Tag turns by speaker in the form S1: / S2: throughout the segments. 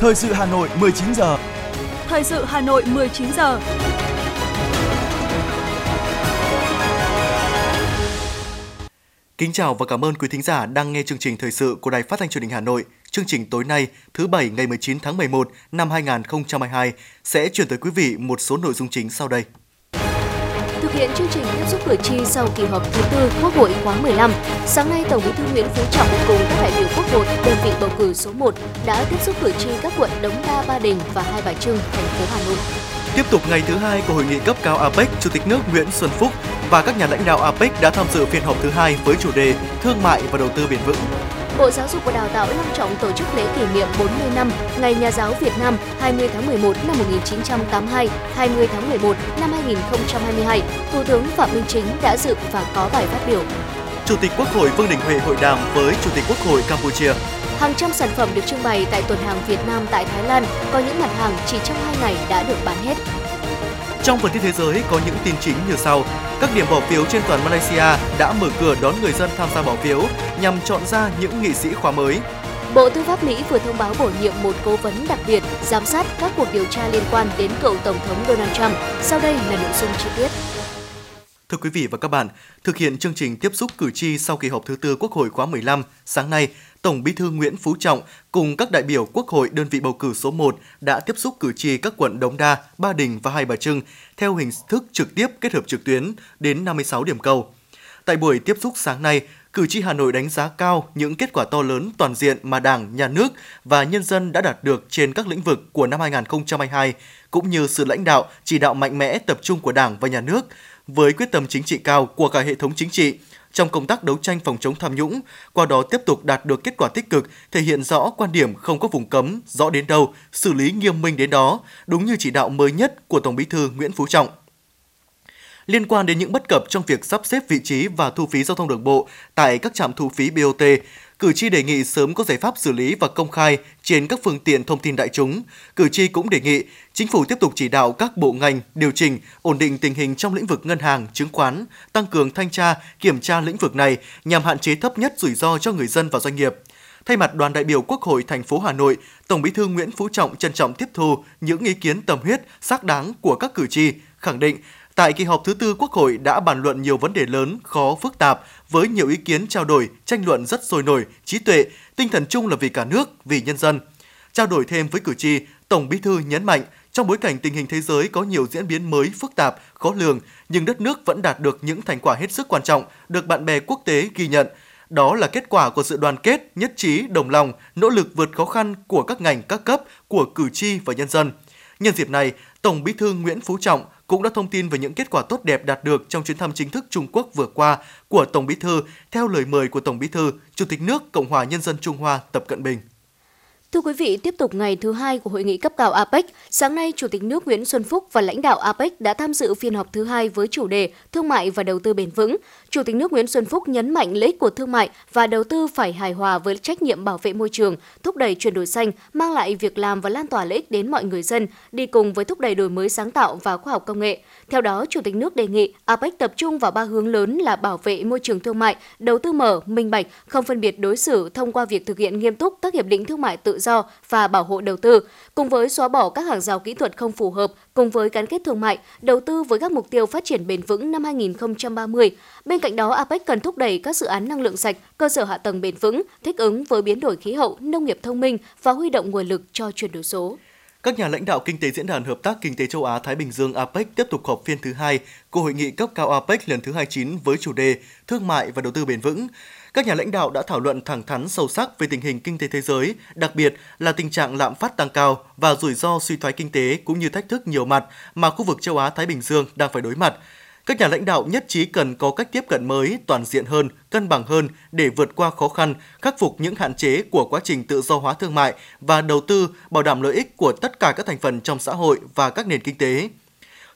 S1: Thời sự Hà Nội 19 giờ.
S2: Thời sự Hà Nội 19 giờ.
S3: Kính chào và cảm ơn quý thính giả đang nghe chương trình thời sự của Đài Phát thanh Truyền hình Hà Nội. Chương trình tối nay, thứ bảy ngày 19 tháng 11 năm 2022 sẽ chuyển tới quý vị một số nội dung chính sau đây.
S4: Thực hiện chương trình tiếp xúc cử tri sau kỳ họp thứ tư Quốc hội khóa 15, sáng nay Tổng Bí thư Nguyễn Phú Trọng cùng các đại biểu Quốc hội đơn vị bầu cử số 1 đã tiếp xúc cử tri các quận Đống Đa, Ba Đình và Hai Bà Trưng, thành phố Hà Nội.
S3: Tiếp tục ngày thứ hai của hội nghị cấp cao APEC, Chủ tịch nước Nguyễn Xuân Phúc và các nhà lãnh đạo APEC đã tham dự phiên họp thứ hai với chủ đề Thương mại và đầu tư bền vững.
S4: Bộ Giáo dục và Đào tạo long trọng tổ chức lễ kỷ niệm 40 năm Ngày Nhà giáo Việt Nam 20 tháng 11 năm 1982, 20 tháng 11 năm 2022. Thủ tướng Phạm Minh Chính đã dự và có bài phát biểu.
S3: Chủ tịch Quốc hội Vương Đình Huệ hội đàm với Chủ tịch Quốc hội Campuchia.
S4: Hàng trăm sản phẩm được trưng bày tại tuần hàng Việt Nam tại Thái Lan, có những mặt hàng chỉ trong 2 ngày đã được bán hết.
S3: Trong phần tin thế giới có những tin chính như sau. Các điểm bỏ phiếu trên toàn Malaysia đã mở cửa đón người dân tham gia bỏ phiếu nhằm chọn ra những nghị sĩ khóa mới.
S4: Bộ Tư pháp Mỹ vừa thông báo bổ nhiệm một cố vấn đặc biệt giám sát các cuộc điều tra liên quan đến cựu Tổng thống Donald Trump. Sau đây là nội dung chi tiết.
S3: Thưa quý vị và các bạn, thực hiện chương trình tiếp xúc cử tri sau kỳ họp thứ tư Quốc hội khóa 15, sáng nay, Tổng Bí thư Nguyễn Phú Trọng cùng các đại biểu Quốc hội đơn vị bầu cử số 1 đã tiếp xúc cử tri các quận Đống Đa, Ba Đình và Hai Bà Trưng theo hình thức trực tiếp kết hợp trực tuyến đến 56 điểm cầu. Tại buổi tiếp xúc sáng nay, cử tri Hà Nội đánh giá cao những kết quả to lớn toàn diện mà Đảng, Nhà nước và nhân dân đã đạt được trên các lĩnh vực của năm 2022, cũng như sự lãnh đạo, chỉ đạo mạnh mẽ tập trung của Đảng và Nhà nước, với quyết tâm chính trị cao của cả hệ thống chính trị, trong công tác đấu tranh phòng chống tham nhũng, qua đó tiếp tục đạt được kết quả tích cực, thể hiện rõ quan điểm không có vùng cấm, rõ đến đâu, xử lý nghiêm minh đến đó, đúng như chỉ đạo mới nhất của Tổng Bí thư Nguyễn Phú Trọng. Liên quan đến những bất cập trong việc sắp xếp vị trí và thu phí giao thông đường bộ tại các trạm thu phí BOT, cử tri đề nghị sớm có giải pháp xử lý và công khai trên các phương tiện thông tin đại chúng. Cử tri cũng đề nghị chính phủ tiếp tục chỉ đạo các bộ ngành điều chỉnh, ổn định tình hình trong lĩnh vực ngân hàng, chứng khoán, tăng cường thanh tra, kiểm tra lĩnh vực này nhằm hạn chế thấp nhất rủi ro cho người dân và doanh nghiệp. Thay mặt đoàn đại biểu Quốc hội thành phố Hà Nội, Tổng Bí thư Nguyễn Phú Trọng trân trọng tiếp thu những ý kiến tâm huyết, xác đáng của các cử tri, khẳng định Tại kỳ họp thứ tư Quốc hội đã bàn luận nhiều vấn đề lớn, khó, phức tạp với nhiều ý kiến trao đổi, tranh luận rất sôi nổi, trí tuệ, tinh thần chung là vì cả nước, vì nhân dân. Trao đổi thêm với cử tri, Tổng Bí thư nhấn mạnh trong bối cảnh tình hình thế giới có nhiều diễn biến mới phức tạp, khó lường, nhưng đất nước vẫn đạt được những thành quả hết sức quan trọng, được bạn bè quốc tế ghi nhận. Đó là kết quả của sự đoàn kết, nhất trí, đồng lòng, nỗ lực vượt khó khăn của các ngành các cấp, của cử tri và nhân dân. Nhân dịp này, Tổng Bí thư Nguyễn Phú Trọng cũng đã thông tin về những kết quả tốt đẹp đạt được trong chuyến thăm chính thức Trung Quốc vừa qua của Tổng Bí thư theo lời mời của Tổng Bí thư, Chủ tịch nước Cộng hòa Nhân dân Trung Hoa Tập Cận Bình.
S4: Thưa quý vị, tiếp tục ngày thứ hai của hội nghị cấp cao APEC, sáng nay Chủ tịch nước Nguyễn Xuân Phúc và lãnh đạo APEC đã tham dự phiên họp thứ hai với chủ đề Thương mại và đầu tư bền vững. Chủ tịch nước Nguyễn Xuân Phúc nhấn mạnh lợi ích của thương mại và đầu tư phải hài hòa với trách nhiệm bảo vệ môi trường, thúc đẩy chuyển đổi xanh, mang lại việc làm và lan tỏa lợi ích đến mọi người dân, đi cùng với thúc đẩy đổi mới sáng tạo và khoa học công nghệ. Theo đó, Chủ tịch nước đề nghị APEC tập trung vào ba hướng lớn là bảo vệ môi trường thương mại, đầu tư mở, minh bạch, không phân biệt đối xử thông qua việc thực hiện nghiêm túc các hiệp định thương mại tự do và bảo hộ đầu tư, cùng với xóa bỏ các hàng rào kỹ thuật không phù hợp, cùng với gắn kết thương mại, đầu tư với các mục tiêu phát triển bền vững năm 2030. Bên bên cạnh đó, APEC cần thúc đẩy các dự án năng lượng sạch, cơ sở hạ tầng bền vững, thích ứng với biến đổi khí hậu, nông nghiệp thông minh và huy động nguồn lực cho chuyển đổi số.
S3: Các nhà lãnh đạo kinh tế diễn đàn hợp tác kinh tế châu Á Thái Bình Dương APEC tiếp tục họp phiên thứ hai của hội nghị cấp cao APEC lần thứ 29 với chủ đề Thương mại và đầu tư bền vững. Các nhà lãnh đạo đã thảo luận thẳng thắn sâu sắc về tình hình kinh tế thế giới, đặc biệt là tình trạng lạm phát tăng cao và rủi ro suy thoái kinh tế cũng như thách thức nhiều mặt mà khu vực châu Á Thái Bình Dương đang phải đối mặt. Các nhà lãnh đạo nhất trí cần có cách tiếp cận mới, toàn diện hơn, cân bằng hơn để vượt qua khó khăn, khắc phục những hạn chế của quá trình tự do hóa thương mại và đầu tư, bảo đảm lợi ích của tất cả các thành phần trong xã hội và các nền kinh tế.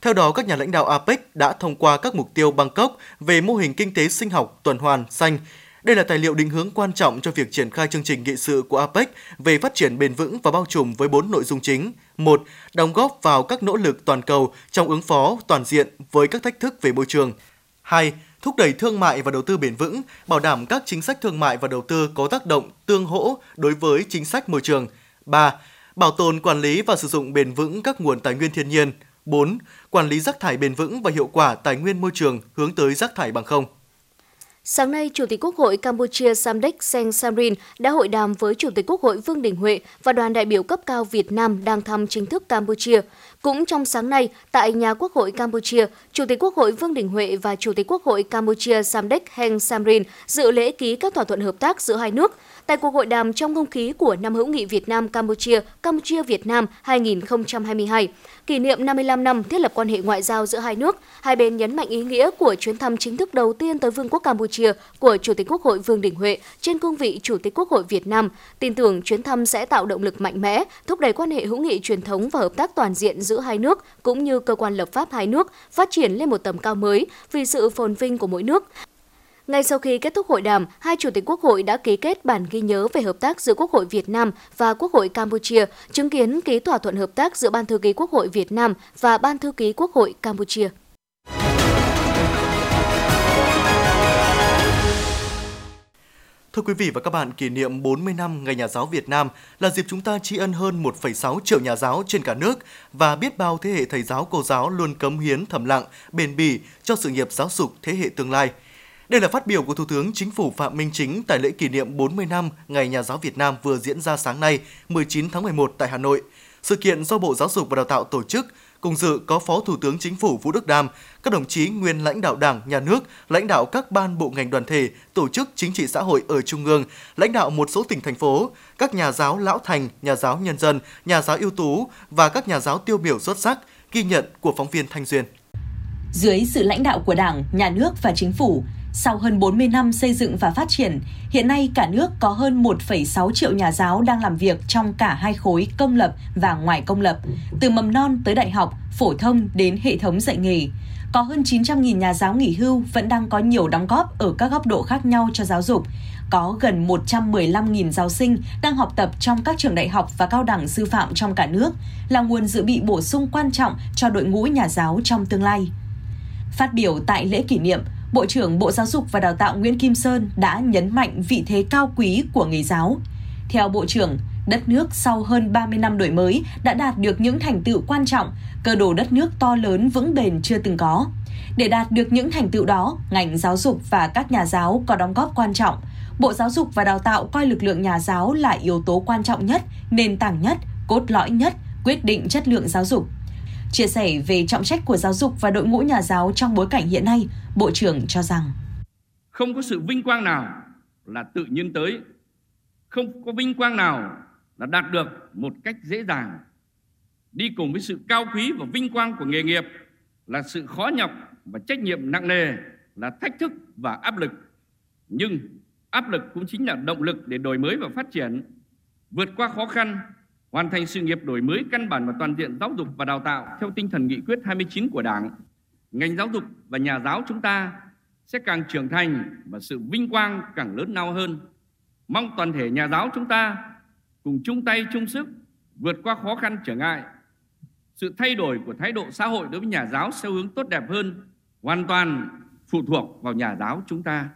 S3: Theo đó, các nhà lãnh đạo APEC đã thông qua các mục tiêu Bangkok về mô hình kinh tế sinh học tuần hoàn xanh, đây là tài liệu định hướng quan trọng cho việc triển khai chương trình nghị sự của APEC về phát triển bền vững và bao trùm với bốn nội dung chính. một, Đóng góp vào các nỗ lực toàn cầu trong ứng phó toàn diện với các thách thức về môi trường. 2. Thúc đẩy thương mại và đầu tư bền vững, bảo đảm các chính sách thương mại và đầu tư có tác động tương hỗ đối với chính sách môi trường. 3. bảo tồn, quản lý và sử dụng bền vững các nguồn tài nguyên thiên nhiên. 4. Quản lý rác thải bền vững và hiệu quả tài nguyên môi trường hướng tới rác thải bằng không.
S4: Sáng nay, Chủ tịch Quốc hội Campuchia Samdech Seng Samrin đã hội đàm với Chủ tịch Quốc hội Vương Đình Huệ và đoàn đại biểu cấp cao Việt Nam đang thăm chính thức Campuchia. Cũng trong sáng nay, tại nhà Quốc hội Campuchia, Chủ tịch Quốc hội Vương Đình Huệ và Chủ tịch Quốc hội Campuchia Samdech Heng Samrin dự lễ ký các thỏa thuận hợp tác giữa hai nước. Tại cuộc hội đàm trong không khí của năm hữu nghị Việt Nam Campuchia, Campuchia Việt Nam 2022, kỷ niệm 55 năm thiết lập quan hệ ngoại giao giữa hai nước, hai bên nhấn mạnh ý nghĩa của chuyến thăm chính thức đầu tiên tới Vương quốc Campuchia của Chủ tịch Quốc hội Vương Đình Huệ trên cương vị Chủ tịch Quốc hội Việt Nam. Tin tưởng chuyến thăm sẽ tạo động lực mạnh mẽ, thúc đẩy quan hệ hữu nghị truyền thống và hợp tác toàn diện giữa hai nước cũng như cơ quan lập pháp hai nước phát triển lên một tầm cao mới vì sự phồn vinh của mỗi nước. Ngay sau khi kết thúc hội đàm, hai chủ tịch quốc hội đã ký kết bản ghi nhớ về hợp tác giữa Quốc hội Việt Nam và Quốc hội Campuchia, chứng kiến ký thỏa thuận hợp tác giữa Ban thư ký Quốc hội Việt Nam và Ban thư ký Quốc hội Campuchia.
S3: Thưa quý vị và các bạn, kỷ niệm 40 năm Ngày Nhà giáo Việt Nam là dịp chúng ta tri ân hơn 1,6 triệu nhà giáo trên cả nước và biết bao thế hệ thầy giáo cô giáo luôn cống hiến thầm lặng, bền bỉ cho sự nghiệp giáo dục thế hệ tương lai. Đây là phát biểu của Thủ tướng Chính phủ Phạm Minh Chính tại lễ kỷ niệm 40 năm Ngày Nhà giáo Việt Nam vừa diễn ra sáng nay, 19 tháng 11 tại Hà Nội. Sự kiện do Bộ Giáo dục và Đào tạo tổ chức, cùng dự có Phó Thủ tướng Chính phủ Vũ Đức Đam, các đồng chí nguyên lãnh đạo Đảng, Nhà nước, lãnh đạo các ban bộ ngành đoàn thể, tổ chức chính trị xã hội ở Trung ương, lãnh đạo một số tỉnh thành phố, các nhà giáo lão thành, nhà giáo nhân dân, nhà giáo ưu tú và các nhà giáo tiêu biểu xuất sắc, ghi nhận của phóng viên Thanh Duyên.
S5: Dưới sự lãnh đạo của Đảng, Nhà nước và Chính phủ, sau hơn 40 năm xây dựng và phát triển, hiện nay cả nước có hơn 1,6 triệu nhà giáo đang làm việc trong cả hai khối công lập và ngoài công lập, từ mầm non tới đại học, phổ thông đến hệ thống dạy nghề. Có hơn 900.000 nhà giáo nghỉ hưu vẫn đang có nhiều đóng góp ở các góc độ khác nhau cho giáo dục. Có gần 115.000 giáo sinh đang học tập trong các trường đại học và cao đẳng sư phạm trong cả nước, là nguồn dự bị bổ sung quan trọng cho đội ngũ nhà giáo trong tương lai. Phát biểu tại lễ kỷ niệm, Bộ trưởng Bộ Giáo dục và Đào tạo Nguyễn Kim Sơn đã nhấn mạnh vị thế cao quý của nghề giáo. Theo Bộ trưởng, đất nước sau hơn 30 năm đổi mới đã đạt được những thành tựu quan trọng, cơ đồ đất nước to lớn vững bền chưa từng có. Để đạt được những thành tựu đó, ngành giáo dục và các nhà giáo có đóng góp quan trọng. Bộ Giáo dục và Đào tạo coi lực lượng nhà giáo là yếu tố quan trọng nhất, nền tảng nhất, cốt lõi nhất, quyết định chất lượng giáo dục. Chia sẻ về trọng trách của giáo dục và đội ngũ nhà giáo trong bối cảnh hiện nay, Bộ trưởng cho rằng
S6: Không có sự vinh quang nào là tự nhiên tới, không có vinh quang nào là đạt được một cách dễ dàng. Đi cùng với sự cao quý và vinh quang của nghề nghiệp là sự khó nhọc và trách nhiệm nặng nề, là thách thức và áp lực. Nhưng áp lực cũng chính là động lực để đổi mới và phát triển, vượt qua khó khăn hoàn thành sự nghiệp đổi mới căn bản và toàn diện giáo dục và đào tạo theo tinh thần nghị quyết 29 của Đảng. Ngành giáo dục và nhà giáo chúng ta sẽ càng trưởng thành và sự vinh quang càng lớn lao hơn. Mong toàn thể nhà giáo chúng ta cùng chung tay chung sức vượt qua khó khăn trở ngại. Sự thay đổi của thái độ xã hội đối với nhà giáo theo hướng tốt đẹp hơn, hoàn toàn phụ thuộc vào nhà giáo chúng ta.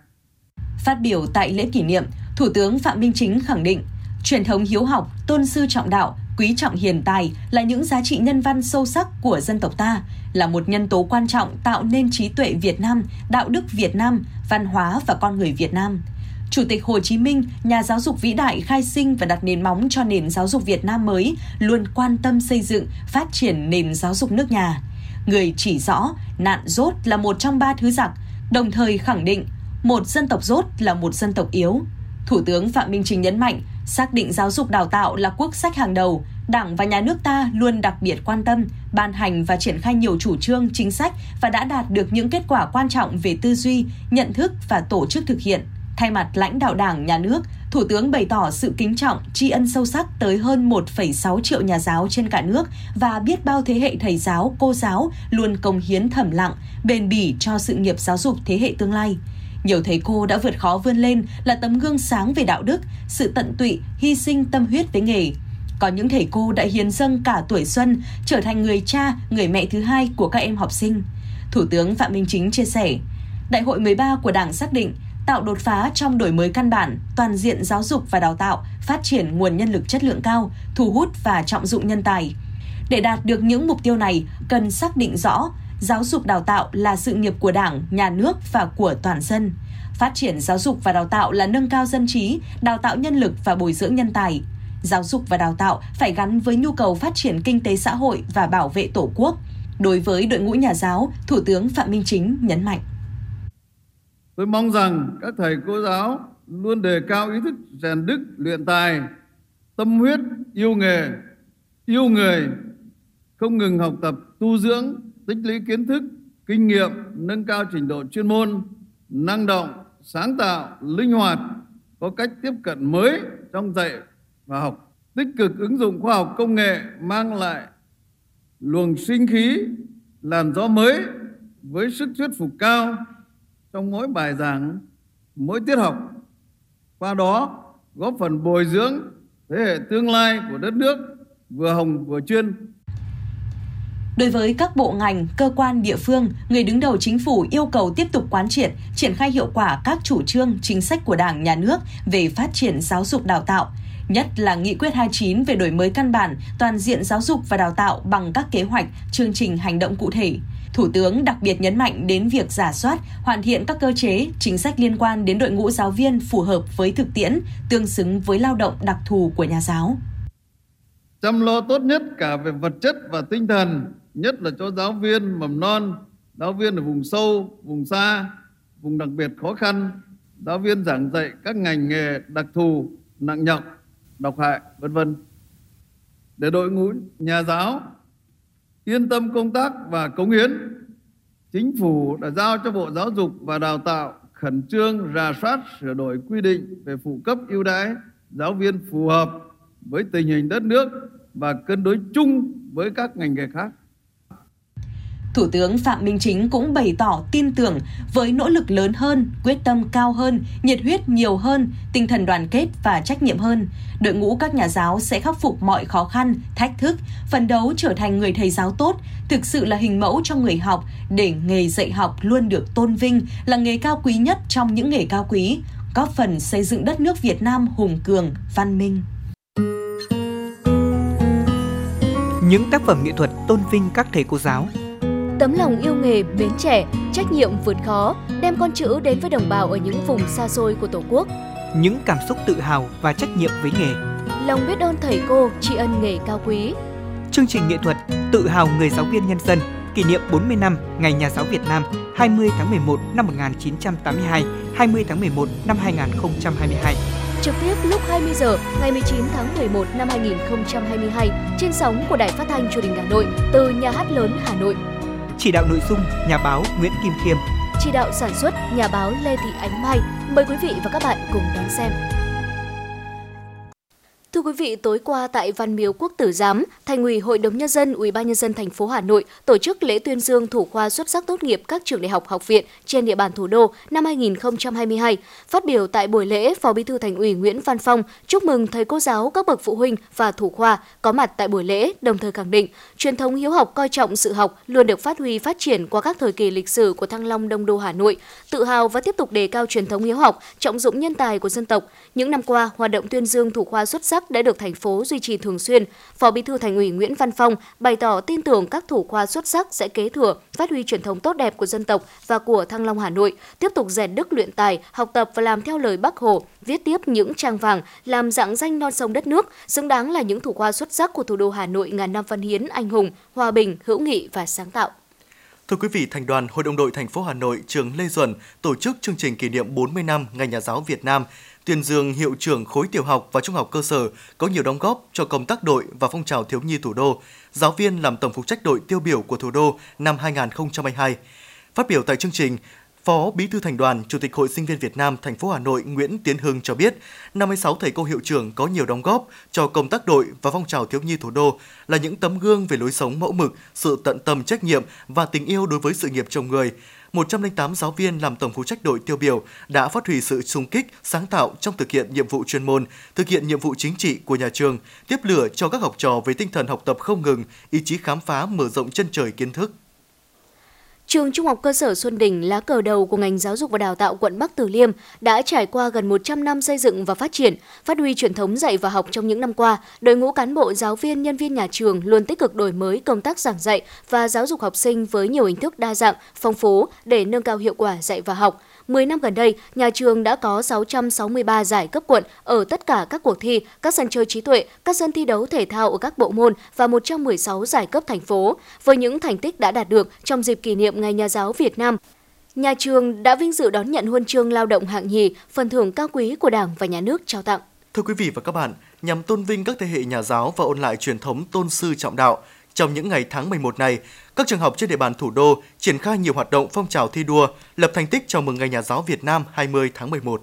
S5: Phát biểu tại lễ kỷ niệm, Thủ tướng Phạm Minh Chính khẳng định Truyền thống hiếu học, tôn sư trọng đạo, quý trọng hiền tài là những giá trị nhân văn sâu sắc của dân tộc ta, là một nhân tố quan trọng tạo nên trí tuệ Việt Nam, đạo đức Việt Nam, văn hóa và con người Việt Nam. Chủ tịch Hồ Chí Minh, nhà giáo dục vĩ đại khai sinh và đặt nền móng cho nền giáo dục Việt Nam mới, luôn quan tâm xây dựng, phát triển nền giáo dục nước nhà. Người chỉ rõ nạn rốt là một trong ba thứ giặc, đồng thời khẳng định một dân tộc rốt là một dân tộc yếu. Thủ tướng Phạm Minh Chính nhấn mạnh, xác định giáo dục đào tạo là quốc sách hàng đầu, Đảng và nhà nước ta luôn đặc biệt quan tâm, ban hành và triển khai nhiều chủ trương, chính sách và đã đạt được những kết quả quan trọng về tư duy, nhận thức và tổ chức thực hiện. Thay mặt lãnh đạo Đảng, nhà nước, Thủ tướng bày tỏ sự kính trọng, tri ân sâu sắc tới hơn 1,6 triệu nhà giáo trên cả nước và biết bao thế hệ thầy giáo, cô giáo luôn công hiến thầm lặng, bền bỉ cho sự nghiệp giáo dục thế hệ tương lai. Nhiều thầy cô đã vượt khó vươn lên là tấm gương sáng về đạo đức, sự tận tụy, hy sinh tâm huyết với nghề. Có những thầy cô đã hiến dâng cả tuổi xuân, trở thành người cha, người mẹ thứ hai của các em học sinh. Thủ tướng Phạm Minh Chính chia sẻ, Đại hội 13 của Đảng xác định tạo đột phá trong đổi mới căn bản, toàn diện giáo dục và đào tạo, phát triển nguồn nhân lực chất lượng cao, thu hút và trọng dụng nhân tài. Để đạt được những mục tiêu này, cần xác định rõ giáo dục đào tạo là sự nghiệp của Đảng, nhà nước và của toàn dân. Phát triển giáo dục và đào tạo là nâng cao dân trí, đào tạo nhân lực và bồi dưỡng nhân tài. Giáo dục và đào tạo phải gắn với nhu cầu phát triển kinh tế xã hội và bảo vệ Tổ quốc. Đối với đội ngũ nhà giáo, Thủ tướng Phạm Minh Chính nhấn mạnh.
S7: Tôi mong rằng các thầy cô giáo luôn đề cao ý thức rèn đức, luyện tài, tâm huyết, yêu nghề, yêu người, không ngừng học tập, tu dưỡng, tích lũy kiến thức, kinh nghiệm, nâng cao trình độ chuyên môn, năng động, sáng tạo, linh hoạt, có cách tiếp cận mới trong dạy và học, tích cực ứng dụng khoa học công nghệ mang lại luồng sinh khí, làn gió mới với sức thuyết phục cao trong mỗi bài giảng, mỗi tiết học. Qua đó góp phần bồi dưỡng thế hệ tương lai của đất nước vừa hồng vừa chuyên
S5: Đối với các bộ ngành, cơ quan địa phương, người đứng đầu chính phủ yêu cầu tiếp tục quán triệt, triển khai hiệu quả các chủ trương, chính sách của Đảng, Nhà nước về phát triển giáo dục đào tạo, nhất là nghị quyết 29 về đổi mới căn bản, toàn diện giáo dục và đào tạo bằng các kế hoạch, chương trình hành động cụ thể. Thủ tướng đặc biệt nhấn mạnh đến việc giả soát, hoàn thiện các cơ chế, chính sách liên quan đến đội ngũ giáo viên phù hợp với thực tiễn, tương xứng với lao động đặc thù của nhà giáo.
S7: Chăm lo tốt nhất cả về vật chất và tinh thần nhất là cho giáo viên mầm non, giáo viên ở vùng sâu, vùng xa, vùng đặc biệt khó khăn, giáo viên giảng dạy các ngành nghề đặc thù, nặng nhọc, độc hại, vân vân. Để đội ngũ nhà giáo yên tâm công tác và cống hiến, chính phủ đã giao cho Bộ Giáo dục và Đào tạo khẩn trương rà soát sửa đổi quy định về phụ cấp ưu đãi giáo viên phù hợp với tình hình đất nước và cân đối chung với các ngành nghề khác.
S5: Thủ tướng Phạm Minh Chính cũng bày tỏ tin tưởng với nỗ lực lớn hơn, quyết tâm cao hơn, nhiệt huyết nhiều hơn, tinh thần đoàn kết và trách nhiệm hơn, đội ngũ các nhà giáo sẽ khắc phục mọi khó khăn, thách thức, phấn đấu trở thành người thầy giáo tốt, thực sự là hình mẫu cho người học để nghề dạy học luôn được tôn vinh là nghề cao quý nhất trong những nghề cao quý, góp phần xây dựng đất nước Việt Nam hùng cường, văn minh.
S1: Những tác phẩm nghệ thuật tôn vinh các thầy cô giáo
S4: Tấm lòng yêu nghề, mến trẻ, trách nhiệm vượt khó, đem con chữ đến với đồng bào ở những vùng xa xôi của Tổ quốc.
S1: Những cảm xúc tự hào và trách nhiệm với nghề.
S4: Lòng biết ơn thầy cô, tri ân nghề cao quý.
S1: Chương trình nghệ thuật Tự hào người giáo viên nhân dân kỷ niệm 40 năm Ngày Nhà giáo Việt Nam 20 tháng 11 năm 1982, 20 tháng 11 năm 2022
S4: trực tiếp lúc 20 giờ ngày 19 tháng 11 năm 2022 trên sóng của Đài Phát thanh Truyền hình Hà Nội từ Nhà hát lớn Hà Nội.
S1: Chỉ đạo nội dung, nhà báo Nguyễn Kim Khiêm.
S4: Chỉ đạo sản xuất, nhà báo Lê Thị Ánh Mai. Mời quý vị và các bạn cùng đón xem. Thưa quý vị, tối qua tại Văn Miếu Quốc Tử Giám, Thành ủy Hội đồng nhân dân, Ủy ban nhân dân thành phố Hà Nội tổ chức lễ tuyên dương thủ khoa xuất sắc tốt nghiệp các trường đại học, học viện trên địa bàn thủ đô năm 2022. Phát biểu tại buổi lễ, Phó Bí thư Thành ủy Nguyễn Văn Phong chúc mừng thầy cô giáo, các bậc phụ huynh và thủ khoa có mặt tại buổi lễ, đồng thời khẳng định truyền thống hiếu học coi trọng sự học luôn được phát huy phát triển qua các thời kỳ lịch sử của Thăng Long Đông đô Hà Nội, tự hào và tiếp tục đề cao truyền thống hiếu học, trọng dụng nhân tài của dân tộc. Những năm qua, hoạt động tuyên dương thủ khoa xuất sắc đã được thành phố duy trì thường xuyên. Phó Bí thư Thành ủy Nguyễn Văn Phong bày tỏ tin tưởng các thủ khoa xuất sắc sẽ kế thừa, phát huy truyền thống tốt đẹp của dân tộc và của Thăng Long Hà Nội, tiếp tục rèn đức luyện tài, học tập và làm theo lời Bác Hồ, viết tiếp những trang vàng, làm dạng danh non sông đất nước, xứng đáng là những thủ khoa xuất sắc của thủ đô Hà Nội ngàn năm văn hiến, anh hùng, hòa bình, hữu nghị và sáng tạo.
S3: Thưa quý vị, Thành đoàn Hội đồng đội thành phố Hà Nội trường Lê Duẩn tổ chức chương trình kỷ niệm 40 năm Ngày Nhà giáo Việt Nam tuyên dương hiệu trưởng khối tiểu học và trung học cơ sở có nhiều đóng góp cho công tác đội và phong trào thiếu nhi thủ đô, giáo viên làm tổng phụ trách đội tiêu biểu của thủ đô năm 2022. Phát biểu tại chương trình, Phó Bí thư Thành đoàn, Chủ tịch Hội Sinh viên Việt Nam thành phố Hà Nội Nguyễn Tiến Hưng cho biết, 56 thầy cô hiệu trưởng có nhiều đóng góp cho công tác đội và phong trào thiếu nhi thủ đô là những tấm gương về lối sống mẫu mực, sự tận tâm trách nhiệm và tình yêu đối với sự nghiệp chồng người, 108 giáo viên làm tổng phụ trách đội tiêu biểu đã phát huy sự sung kích, sáng tạo trong thực hiện nhiệm vụ chuyên môn, thực hiện nhiệm vụ chính trị của nhà trường, tiếp lửa cho các học trò với tinh thần học tập không ngừng, ý chí khám phá mở rộng chân trời kiến thức.
S4: Trường Trung học cơ sở Xuân Đình, lá cờ đầu của ngành giáo dục và đào tạo quận Bắc Từ Liêm, đã trải qua gần 100 năm xây dựng và phát triển, phát huy truyền thống dạy và học trong những năm qua. Đội ngũ cán bộ, giáo viên, nhân viên nhà trường luôn tích cực đổi mới công tác giảng dạy và giáo dục học sinh với nhiều hình thức đa dạng, phong phú để nâng cao hiệu quả dạy và học. 10 năm gần đây, nhà trường đã có 663 giải cấp quận ở tất cả các cuộc thi, các sân chơi trí tuệ, các sân thi đấu thể thao ở các bộ môn và 116 giải cấp thành phố. Với những thành tích đã đạt được trong dịp kỷ niệm Ngày Nhà giáo Việt Nam, nhà trường đã vinh dự đón nhận huân chương lao động hạng nhì, phần thưởng cao quý của Đảng và Nhà nước trao tặng.
S3: Thưa quý vị và các bạn, nhằm tôn vinh các thế hệ nhà giáo và ôn lại truyền thống tôn sư trọng đạo, trong những ngày tháng 11 này, các trường học trên địa bàn thủ đô triển khai nhiều hoạt động phong trào thi đua, lập thành tích chào mừng Ngày Nhà giáo Việt Nam 20 tháng 11.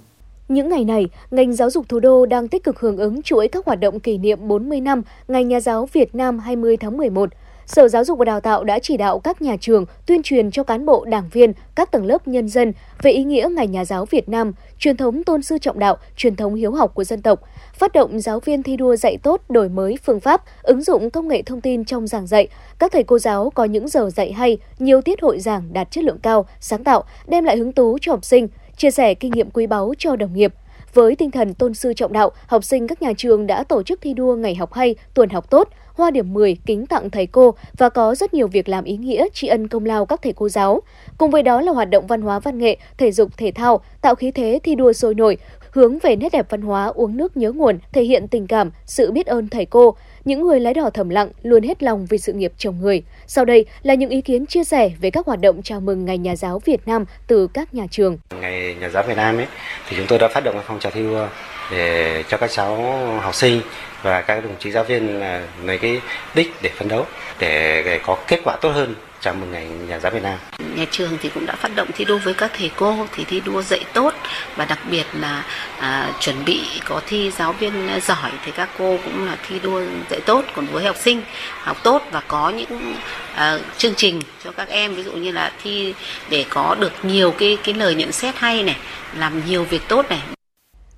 S4: Những ngày này, ngành giáo dục thủ đô đang tích cực hưởng ứng chuỗi các hoạt động kỷ niệm 40 năm Ngày Nhà giáo Việt Nam 20 tháng 11. Sở Giáo dục và Đào tạo đã chỉ đạo các nhà trường tuyên truyền cho cán bộ, đảng viên, các tầng lớp nhân dân về ý nghĩa Ngày Nhà giáo Việt Nam, truyền thống tôn sư trọng đạo, truyền thống hiếu học của dân tộc, phát động giáo viên thi đua dạy tốt, đổi mới phương pháp, ứng dụng công nghệ thông tin trong giảng dạy. Các thầy cô giáo có những giờ dạy hay, nhiều tiết hội giảng đạt chất lượng cao, sáng tạo, đem lại hứng thú cho học sinh, chia sẻ kinh nghiệm quý báu cho đồng nghiệp. Với tinh thần tôn sư trọng đạo, học sinh các nhà trường đã tổ chức thi đua ngày học hay, tuần học tốt, hoa điểm 10 kính tặng thầy cô và có rất nhiều việc làm ý nghĩa tri ân công lao các thầy cô giáo. Cùng với đó là hoạt động văn hóa văn nghệ, thể dục thể thao, tạo khí thế thi đua sôi nổi, hướng về nét đẹp văn hóa uống nước nhớ nguồn, thể hiện tình cảm, sự biết ơn thầy cô, những người lái đò thầm lặng luôn hết lòng vì sự nghiệp chồng người. Sau đây là những ý kiến chia sẻ về các hoạt động chào mừng Ngày Nhà giáo Việt Nam từ các nhà trường.
S8: Ngày Nhà giáo Việt Nam ấy thì chúng tôi đã phát động phong trào thi đua để cho các cháu học sinh và các đồng chí giáo viên lấy cái đích để phấn đấu để, để có kết quả tốt hơn chào mừng ngày nhà giáo Việt Nam.
S9: Nhà trường thì cũng đã phát động thi đua với các thầy cô thì thi đua dạy tốt và đặc biệt là à, chuẩn bị có thi giáo viên giỏi thì các cô cũng là thi đua dạy tốt còn với học sinh học tốt và có những à, chương trình cho các em ví dụ như là thi để có được nhiều cái cái lời nhận xét hay này làm nhiều việc tốt này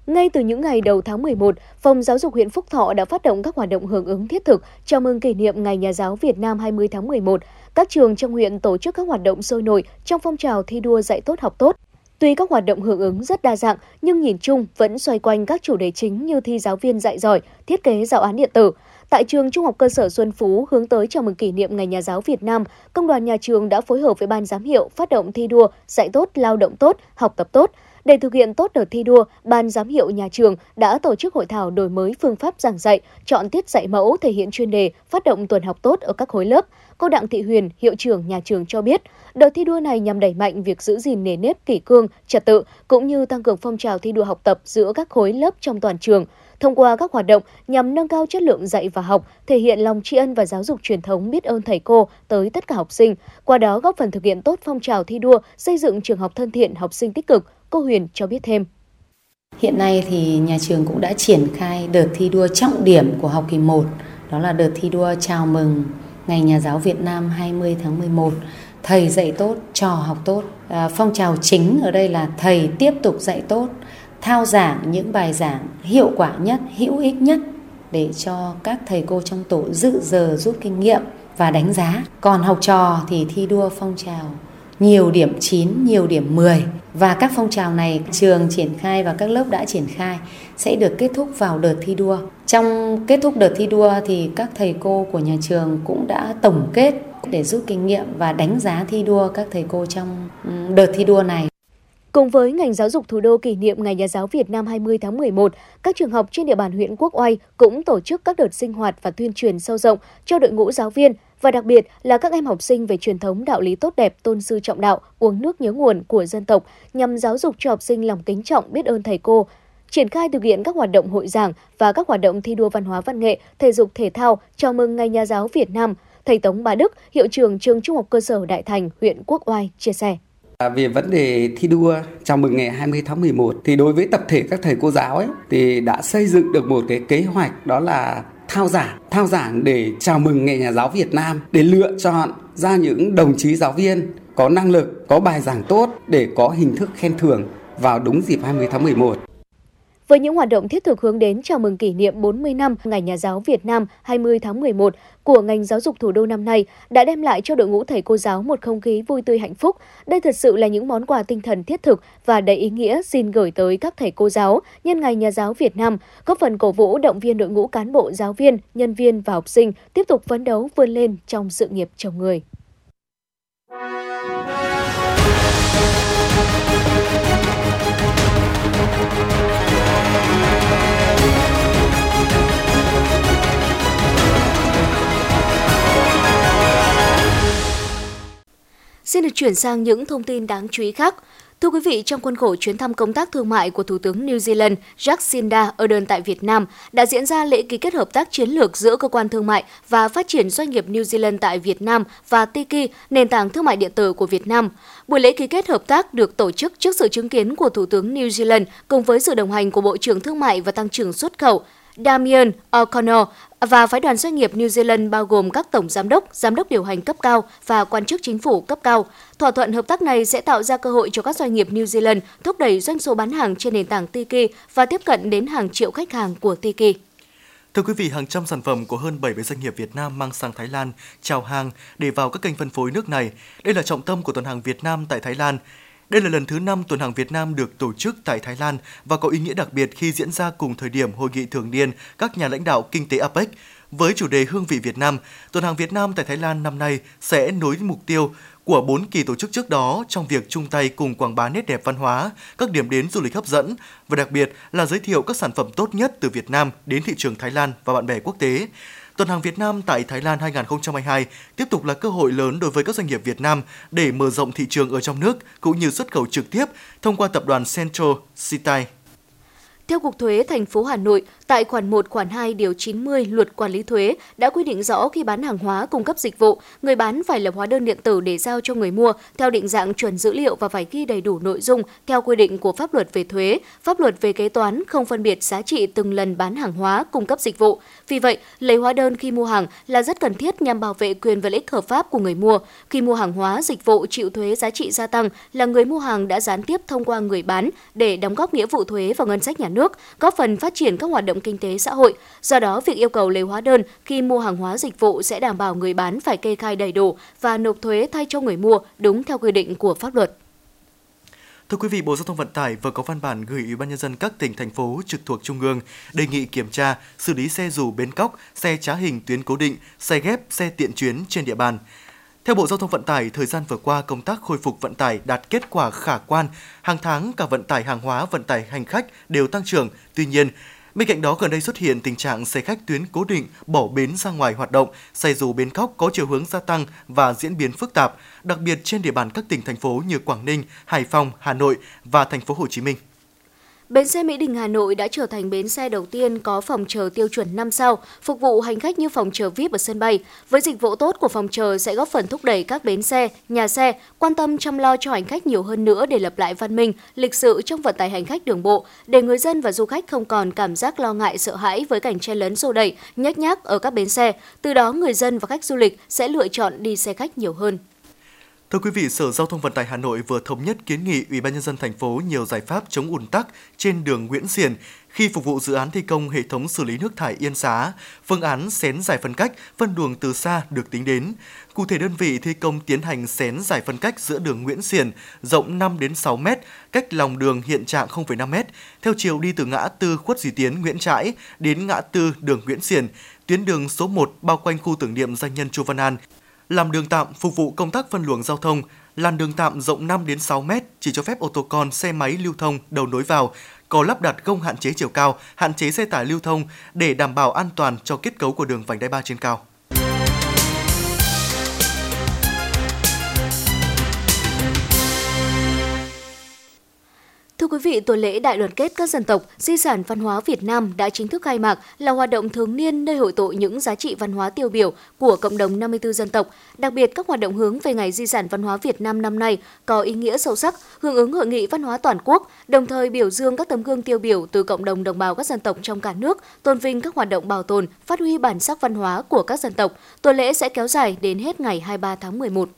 S4: ngay từ những ngày đầu tháng 11, Phòng Giáo dục huyện Phúc Thọ đã phát động các hoạt động hưởng ứng thiết thực chào mừng kỷ niệm Ngày Nhà giáo Việt Nam 20 tháng 11. Các trường trong huyện tổ chức các hoạt động sôi nổi trong phong trào thi đua dạy tốt học tốt. Tuy các hoạt động hưởng ứng rất đa dạng, nhưng nhìn chung vẫn xoay quanh các chủ đề chính như thi giáo viên dạy giỏi, thiết kế giáo án điện tử. Tại trường Trung học cơ sở Xuân Phú hướng tới chào mừng kỷ niệm Ngày Nhà giáo Việt Nam, công đoàn nhà trường đã phối hợp với ban giám hiệu phát động thi đua dạy tốt, lao động tốt, học tập tốt – để thực hiện tốt đợt thi đua, Ban giám hiệu nhà trường đã tổ chức hội thảo đổi mới phương pháp giảng dạy, chọn tiết dạy mẫu thể hiện chuyên đề, phát động tuần học tốt ở các khối lớp. Cô Đặng Thị Huyền, hiệu trưởng nhà trường cho biết, đợt thi đua này nhằm đẩy mạnh việc giữ gìn nề nếp kỷ cương, trật tự cũng như tăng cường phong trào thi đua học tập giữa các khối lớp trong toàn trường. Thông qua các hoạt động nhằm nâng cao chất lượng dạy và học, thể hiện lòng tri ân và giáo dục truyền thống biết ơn thầy cô tới tất cả học sinh, qua đó góp phần thực hiện tốt phong trào thi đua, xây dựng trường học thân thiện, học sinh tích cực, Cô Huyền cho biết thêm.
S10: Hiện nay thì nhà trường cũng đã triển khai đợt thi đua trọng điểm của học kỳ 1, đó là đợt thi đua chào mừng Ngày Nhà giáo Việt Nam 20 tháng 11. Thầy dạy tốt, trò học tốt. À, phong trào chính ở đây là thầy tiếp tục dạy tốt, thao giảng những bài giảng hiệu quả nhất, hữu ích nhất để cho các thầy cô trong tổ dự giờ rút kinh nghiệm và đánh giá. Còn học trò thì thi đua phong trào nhiều điểm 9, nhiều điểm 10 và các phong trào này, trường triển khai và các lớp đã triển khai sẽ được kết thúc vào đợt thi đua. Trong kết thúc đợt thi đua thì các thầy cô của nhà trường cũng đã tổng kết để rút kinh nghiệm và đánh giá thi đua các thầy cô trong ừ, đợt thi đua này.
S4: Cùng với ngành giáo dục thủ đô kỷ niệm Ngày Nhà giáo Việt Nam 20 tháng 11, các trường học trên địa bàn huyện Quốc Oai cũng tổ chức các đợt sinh hoạt và tuyên truyền sâu rộng cho đội ngũ giáo viên và đặc biệt là các em học sinh về truyền thống đạo lý tốt đẹp, tôn sư trọng đạo, uống nước nhớ nguồn của dân tộc nhằm giáo dục cho học sinh lòng kính trọng biết ơn thầy cô, triển khai thực hiện các hoạt động hội giảng và các hoạt động thi đua văn hóa văn nghệ, thể dục thể thao chào mừng Ngày Nhà giáo Việt Nam. Thầy Tống Bá Đức, hiệu trưởng trường Trung học cơ sở Đại Thành, huyện Quốc Oai chia sẻ.
S11: À, về vấn đề thi đua chào mừng ngày 20 tháng 11 thì đối với tập thể các thầy cô giáo ấy thì đã xây dựng được một cái kế hoạch đó là thao giảng, thao giảng để chào mừng Ngày Nhà giáo Việt Nam để lựa chọn ra những đồng chí giáo viên có năng lực, có bài giảng tốt để có hình thức khen thưởng vào đúng dịp 20 tháng 11
S4: với những hoạt động thiết thực hướng đến chào mừng kỷ niệm 40 năm Ngày Nhà giáo Việt Nam 20 tháng 11 của ngành giáo dục thủ đô năm nay đã đem lại cho đội ngũ thầy cô giáo một không khí vui tươi hạnh phúc. Đây thật sự là những món quà tinh thần thiết thực và đầy ý nghĩa xin gửi tới các thầy cô giáo nhân Ngày Nhà giáo Việt Nam, góp phần cổ vũ động viên đội ngũ cán bộ giáo viên, nhân viên và học sinh tiếp tục phấn đấu vươn lên trong sự nghiệp chồng người. Xin được chuyển sang những thông tin đáng chú ý khác. Thưa quý vị, trong khuôn khổ chuyến thăm công tác thương mại của Thủ tướng New Zealand Jacinda Ardern tại Việt Nam, đã diễn ra lễ ký kết hợp tác chiến lược giữa Cơ quan Thương mại và Phát triển Doanh nghiệp New Zealand tại Việt Nam và Tiki, nền tảng thương mại điện tử của Việt Nam. Buổi lễ ký kết hợp tác được tổ chức trước sự chứng kiến của Thủ tướng New Zealand cùng với sự đồng hành của Bộ trưởng Thương mại và Tăng trưởng xuất khẩu Damien O'Connor và phái đoàn doanh nghiệp New Zealand bao gồm các tổng giám đốc, giám đốc điều hành cấp cao và quan chức chính phủ cấp cao. Thỏa thuận hợp tác này sẽ tạo ra cơ hội cho các doanh nghiệp New Zealand thúc đẩy doanh số bán hàng trên nền tảng Tiki và tiếp cận đến hàng triệu khách hàng của Tiki.
S3: Thưa quý vị, hàng trăm sản phẩm của hơn 70 doanh nghiệp Việt Nam mang sang Thái Lan chào hàng để vào các kênh phân phối nước này. Đây là trọng tâm của tuần hàng Việt Nam tại Thái Lan. Đây là lần thứ 5 tuần hàng Việt Nam được tổ chức tại Thái Lan và có ý nghĩa đặc biệt khi diễn ra cùng thời điểm hội nghị thường niên các nhà lãnh đạo kinh tế APEC. Với chủ đề Hương vị Việt Nam, tuần hàng Việt Nam tại Thái Lan năm nay sẽ nối mục tiêu của 4 kỳ tổ chức trước đó trong việc chung tay cùng quảng bá nét đẹp văn hóa, các điểm đến du lịch hấp dẫn và đặc biệt là giới thiệu các sản phẩm tốt nhất từ Việt Nam đến thị trường Thái Lan và bạn bè quốc tế. Tuần hàng Việt Nam tại Thái Lan 2022 tiếp tục là cơ hội lớn đối với các doanh nghiệp Việt Nam để mở rộng thị trường ở trong nước cũng như xuất khẩu trực tiếp thông qua tập đoàn Central Citai.
S4: Theo Cục Thuế thành phố Hà Nội, tại khoản 1 khoản 2 điều 90 Luật Quản lý thuế đã quy định rõ khi bán hàng hóa cung cấp dịch vụ, người bán phải lập hóa đơn điện tử để giao cho người mua theo định dạng chuẩn dữ liệu và phải ghi đầy đủ nội dung theo quy định của pháp luật về thuế, pháp luật về kế toán không phân biệt giá trị từng lần bán hàng hóa cung cấp dịch vụ. Vì vậy, lấy hóa đơn khi mua hàng là rất cần thiết nhằm bảo vệ quyền và lợi ích hợp pháp của người mua. Khi mua hàng hóa, dịch vụ chịu thuế giá trị gia tăng là người mua hàng đã gián tiếp thông qua người bán để đóng góp nghĩa vụ thuế vào ngân sách nhà nước, góp phần phát triển các hoạt động kinh tế xã hội. Do đó, việc yêu cầu lấy hóa đơn khi mua hàng hóa dịch vụ sẽ đảm bảo người bán phải kê khai đầy đủ và nộp thuế thay cho người mua đúng theo quy định của pháp luật.
S3: Thưa quý vị, Bộ Giao thông Vận tải vừa có văn bản gửi Ủy ban nhân dân các tỉnh thành phố trực thuộc trung ương đề nghị kiểm tra, xử lý xe dù bến cóc, xe trá hình tuyến cố định, xe ghép, xe tiện chuyến trên địa bàn. Theo Bộ Giao thông Vận tải, thời gian vừa qua công tác khôi phục vận tải đạt kết quả khả quan. Hàng tháng cả vận tải hàng hóa, vận tải hành khách đều tăng trưởng. Tuy nhiên, Bên cạnh đó gần đây xuất hiện tình trạng xe khách tuyến cố định bỏ bến ra ngoài hoạt động, xe dù bến cóc có chiều hướng gia tăng và diễn biến phức tạp, đặc biệt trên địa bàn các tỉnh thành phố như Quảng Ninh, Hải Phòng, Hà Nội và thành phố Hồ Chí Minh.
S4: Bến xe Mỹ Đình Hà Nội đã trở thành bến xe đầu tiên có phòng chờ tiêu chuẩn 5 sao, phục vụ hành khách như phòng chờ VIP ở sân bay. Với dịch vụ tốt của phòng chờ sẽ góp phần thúc đẩy các bến xe, nhà xe quan tâm chăm lo cho hành khách nhiều hơn nữa để lập lại văn minh, lịch sự trong vận tải hành khách đường bộ, để người dân và du khách không còn cảm giác lo ngại sợ hãi với cảnh chen lấn xô đẩy, nhếch nhác ở các bến xe. Từ đó người dân và khách du lịch sẽ lựa chọn đi xe khách nhiều hơn.
S3: Thưa quý vị, Sở Giao thông Vận tải Hà Nội vừa thống nhất kiến nghị Ủy ban nhân dân thành phố nhiều giải pháp chống ùn tắc trên đường Nguyễn Xiển khi phục vụ dự án thi công hệ thống xử lý nước thải Yên Xá. Phương án xén giải phân cách, phân luồng từ xa được tính đến. Cụ thể đơn vị thi công tiến hành xén giải phân cách giữa đường Nguyễn Xiển rộng 5 đến 6 m, cách lòng đường hiện trạng 0,5 m, theo chiều đi từ ngã tư Khuất Duy Tiến Nguyễn Trãi đến ngã tư đường Nguyễn Xiển, tuyến đường số 1 bao quanh khu tưởng niệm danh nhân Chu Văn An làm đường tạm phục vụ công tác phân luồng giao thông, làn đường tạm rộng 5 đến 6 mét chỉ cho phép ô tô con, xe máy lưu thông đầu nối vào, có lắp đặt gông hạn chế chiều cao, hạn chế xe tải lưu thông để đảm bảo an toàn cho kết cấu của đường vành đai 3 trên cao.
S4: Thưa quý vị, tuần lễ Đại đoàn kết các dân tộc, di sản văn hóa Việt Nam đã chính thức khai mạc là hoạt động thường niên nơi hội tụ những giá trị văn hóa tiêu biểu của cộng đồng 54 dân tộc. Đặc biệt, các hoạt động hướng về Ngày Di sản Văn hóa Việt Nam năm nay có ý nghĩa sâu sắc, hưởng ứng hội nghị văn hóa toàn quốc, đồng thời biểu dương các tấm gương tiêu biểu từ cộng đồng đồng bào các dân tộc trong cả nước, tôn vinh các hoạt động bảo tồn, phát huy bản sắc văn hóa của các dân tộc. Tuần lễ sẽ kéo dài đến hết ngày 23 tháng 11.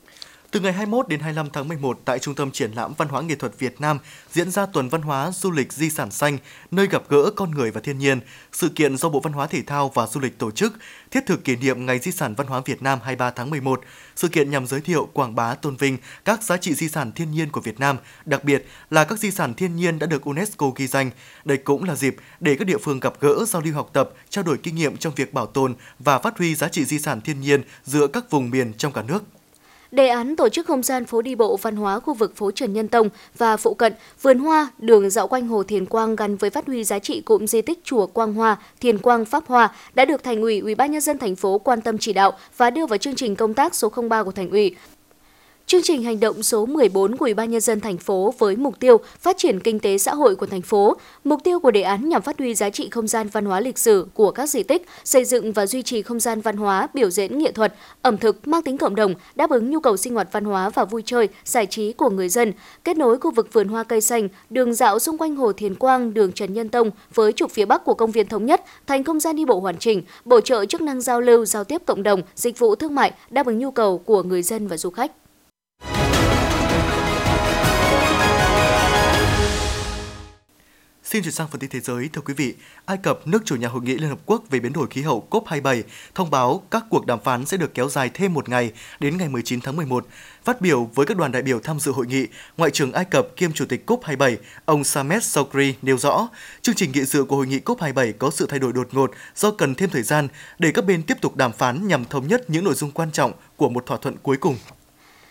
S3: Từ ngày 21 đến 25 tháng 11 tại Trung tâm Triển lãm Văn hóa Nghệ thuật Việt Nam diễn ra tuần văn hóa du lịch di sản xanh, nơi gặp gỡ con người và thiên nhiên. Sự kiện do Bộ Văn hóa Thể thao và Du lịch tổ chức, thiết thực kỷ niệm Ngày Di sản Văn hóa Việt Nam 23 tháng 11. Sự kiện nhằm giới thiệu, quảng bá, tôn vinh các giá trị di sản thiên nhiên của Việt Nam, đặc biệt là các di sản thiên nhiên đã được UNESCO ghi danh. Đây cũng là dịp để các địa phương gặp gỡ, giao lưu học tập, trao đổi kinh nghiệm trong việc bảo tồn và phát huy giá trị di sản thiên nhiên giữa các vùng miền trong cả nước.
S4: Đề án tổ chức không gian phố đi bộ văn hóa khu vực phố Trần Nhân Tông và phụ cận, vườn hoa, đường dạo quanh Hồ Thiền Quang gắn với phát huy giá trị cụm di tích chùa Quang Hoa, Thiền Quang Pháp Hoa đã được Thành ủy Ủy ban nhân dân thành phố quan tâm chỉ đạo và đưa vào chương trình công tác số 03 của Thành ủy. Chương trình hành động số 14 của Ủy ban nhân dân thành phố với mục tiêu phát triển kinh tế xã hội của thành phố. Mục tiêu của đề án nhằm phát huy giá trị không gian văn hóa lịch sử của các di tích, xây dựng và duy trì không gian văn hóa, biểu diễn nghệ thuật, ẩm thực mang tính cộng đồng, đáp ứng nhu cầu sinh hoạt văn hóa và vui chơi, giải trí của người dân, kết nối khu vực vườn hoa cây xanh, đường dạo xung quanh hồ Thiền Quang, đường Trần Nhân Tông với trục phía bắc của công viên thống nhất thành không gian đi bộ hoàn chỉnh, bổ trợ chức năng giao lưu, giao tiếp cộng đồng, dịch vụ thương mại đáp ứng nhu cầu của người dân và du khách.
S3: Xin chuyển sang phần tin thế giới, thưa quý vị. Ai Cập, nước chủ nhà hội nghị Liên Hợp Quốc về biến đổi khí hậu COP27, thông báo các cuộc đàm phán sẽ được kéo dài thêm một ngày đến ngày 19 tháng 11. Phát biểu với các đoàn đại biểu tham dự hội nghị, Ngoại trưởng Ai Cập kiêm Chủ tịch COP27, ông Samet Sokri nêu rõ, chương trình nghị sự của hội nghị COP27 có sự thay đổi đột ngột do cần thêm thời gian để các bên tiếp tục đàm phán nhằm thống nhất những nội dung quan trọng của một thỏa thuận cuối cùng.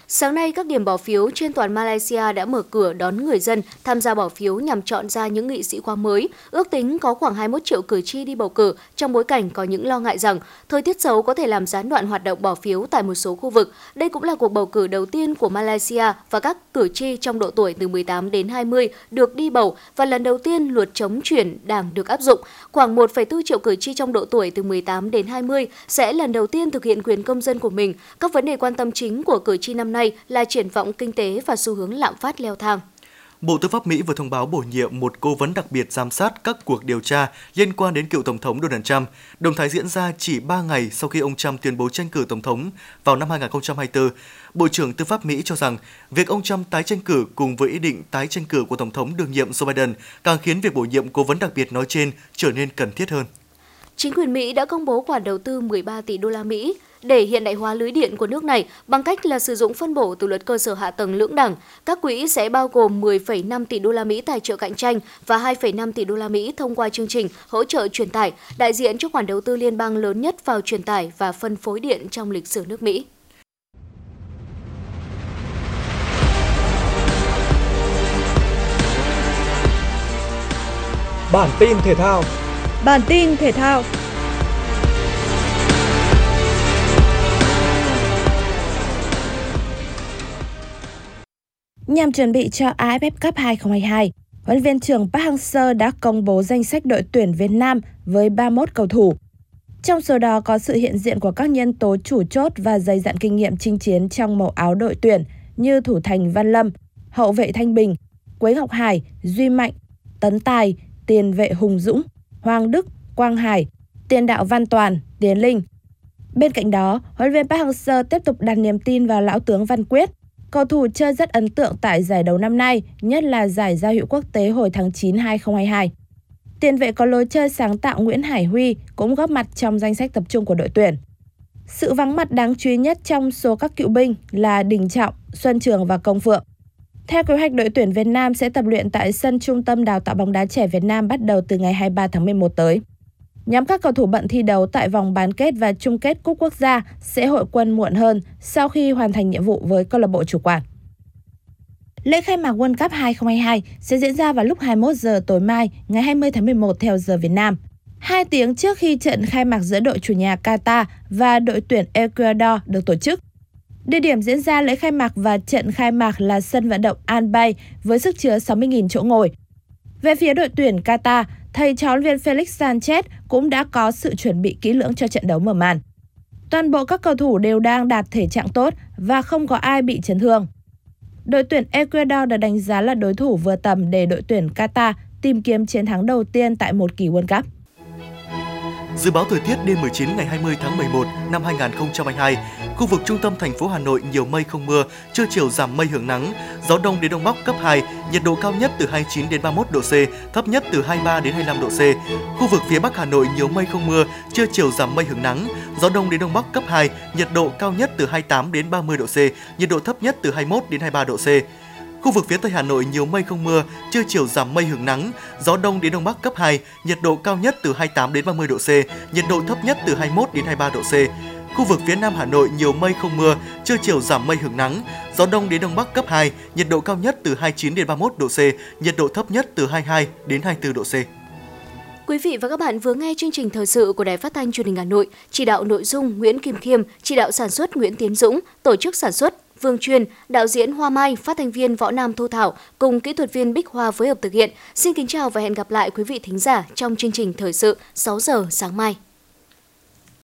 S4: Sáng nay, các điểm bỏ phiếu trên toàn Malaysia đã mở cửa đón người dân tham gia bỏ phiếu nhằm chọn ra những nghị sĩ khóa mới. Ước tính có khoảng 21 triệu cử tri đi bầu cử trong bối cảnh có những lo ngại rằng thời tiết xấu có thể làm gián đoạn hoạt động bỏ phiếu tại một số khu vực. Đây cũng là cuộc bầu cử đầu tiên của Malaysia và các cử tri trong độ tuổi từ 18 đến 20 được đi bầu và lần đầu tiên luật chống chuyển đảng được áp dụng. Khoảng 1,4 triệu cử tri trong độ tuổi từ 18 đến 20 sẽ lần đầu tiên thực hiện quyền công dân của mình. Các vấn đề quan tâm chính của cử tri năm nay nay là triển vọng kinh tế và xu hướng lạm phát leo thang.
S3: Bộ Tư pháp Mỹ vừa thông báo bổ nhiệm một cố vấn đặc biệt giám sát các cuộc điều tra liên quan đến cựu Tổng thống Donald Trump. Động thái diễn ra chỉ 3 ngày sau khi ông Trump tuyên bố tranh cử Tổng thống vào năm 2024. Bộ trưởng Tư pháp Mỹ cho rằng việc ông Trump tái tranh cử cùng với ý định tái tranh cử của Tổng thống đương nhiệm Joe Biden càng khiến việc bổ nhiệm cố vấn đặc biệt nói trên trở nên cần thiết hơn.
S4: Chính quyền Mỹ đã công bố khoản đầu tư 13 tỷ đô la Mỹ để hiện đại hóa lưới điện của nước này bằng cách là sử dụng phân bổ từ luật cơ sở hạ tầng lưỡng đảng. Các quỹ sẽ bao gồm 10,5 tỷ đô la Mỹ tài trợ cạnh tranh và 2,5 tỷ đô la Mỹ thông qua chương trình hỗ trợ truyền tải, đại diện cho khoản đầu tư liên bang lớn nhất vào truyền tải và phân phối điện trong lịch sử nước Mỹ.
S12: Bản tin thể thao
S2: Bản tin thể thao Nhằm chuẩn bị cho AFF Cup 2022, huấn viên trưởng Park Hang-seo đã công bố danh sách đội tuyển Việt Nam với 31 cầu thủ. Trong số đó có sự hiện diện của các nhân tố chủ chốt và dày dặn kinh nghiệm chinh chiến trong màu áo đội tuyển như thủ thành Văn Lâm, hậu vệ Thanh Bình, Quế Ngọc Hải, Duy Mạnh, Tấn Tài, tiền vệ Hùng Dũng, Hoàng Đức, Quang Hải, tiền đạo Văn Toàn, Tiến Linh. Bên cạnh đó, huấn luyện viên Park Hang-seo tiếp tục đặt niềm tin vào lão tướng Văn Quyết, Cầu thủ chơi rất ấn tượng tại giải đấu năm nay, nhất là giải giao hữu quốc tế hồi tháng 9 2022. Tiền vệ có lối chơi sáng tạo Nguyễn Hải Huy cũng góp mặt trong danh sách tập trung của đội tuyển. Sự vắng mặt đáng chú ý nhất trong số các cựu binh là Đình Trọng, Xuân Trường và Công Phượng. Theo kế hoạch đội tuyển Việt Nam sẽ tập luyện tại sân Trung tâm Đào tạo bóng đá trẻ Việt Nam bắt đầu từ ngày 23 tháng 11 tới. Nhóm các cầu thủ bận thi đấu tại vòng bán kết và chung kết cúp quốc gia sẽ hội quân muộn hơn sau khi hoàn thành nhiệm vụ với câu lạc bộ chủ quản. Lễ khai mạc World Cup 2022 sẽ diễn ra vào lúc 21 giờ tối mai, ngày 20 tháng 11 theo giờ Việt Nam. Hai tiếng trước khi trận khai mạc giữa đội chủ nhà Qatar và đội tuyển Ecuador được tổ chức. Địa điểm diễn ra lễ khai mạc và trận khai mạc là sân vận động Al Bay với sức chứa 60.000 chỗ ngồi. Về phía đội tuyển Qatar, thầy trò viên Felix Sanchez cũng đã có sự chuẩn bị kỹ lưỡng cho trận đấu mở màn. Toàn bộ các cầu thủ đều đang đạt thể trạng tốt và không có ai bị chấn thương. Đội tuyển Ecuador được đánh giá là đối thủ vừa tầm để đội tuyển Qatar tìm kiếm chiến thắng đầu tiên tại một kỳ World Cup.
S3: Dự báo thời tiết đêm 19 ngày 20 tháng 11 năm 2022, Khu vực trung tâm thành phố Hà Nội nhiều mây không mưa, trưa chiều giảm mây hưởng nắng, gió đông đến đông bắc cấp 2, nhiệt độ cao nhất từ 29 đến 31 độ C, thấp nhất từ 23 đến 25 độ C. Khu vực phía Bắc Hà Nội nhiều mây không mưa, trưa chiều giảm mây hưởng nắng, gió đông đến đông bắc cấp 2, nhiệt độ cao nhất từ 28 đến 30 độ C, nhiệt độ thấp nhất từ 21 đến 23 độ C. Khu vực phía Tây Hà Nội nhiều mây không mưa, trưa chiều giảm mây hưởng nắng, gió đông đến đông bắc cấp 2, nhiệt độ cao nhất từ 28 đến 30 độ C, nhiệt độ thấp nhất từ 21 đến 23 độ C. Khu vực phía Nam Hà Nội nhiều mây không mưa, trưa chiều giảm mây hưởng nắng, gió đông đến đông bắc cấp 2, nhiệt độ cao nhất từ 29 đến 31 độ C, nhiệt độ thấp nhất từ 22 đến 24 độ C.
S4: Quý vị và các bạn vừa nghe chương trình thời sự của Đài Phát thanh Truyền hình Hà Nội, chỉ đạo nội dung Nguyễn Kim Khiêm, chỉ đạo sản xuất Nguyễn Tiến Dũng, tổ chức sản xuất Vương Truyền, đạo diễn Hoa Mai, phát thanh viên Võ Nam Thu Thảo cùng kỹ thuật viên Bích Hoa phối hợp thực hiện. Xin kính chào và hẹn gặp lại quý vị thính giả trong chương trình thời sự 6 giờ sáng mai.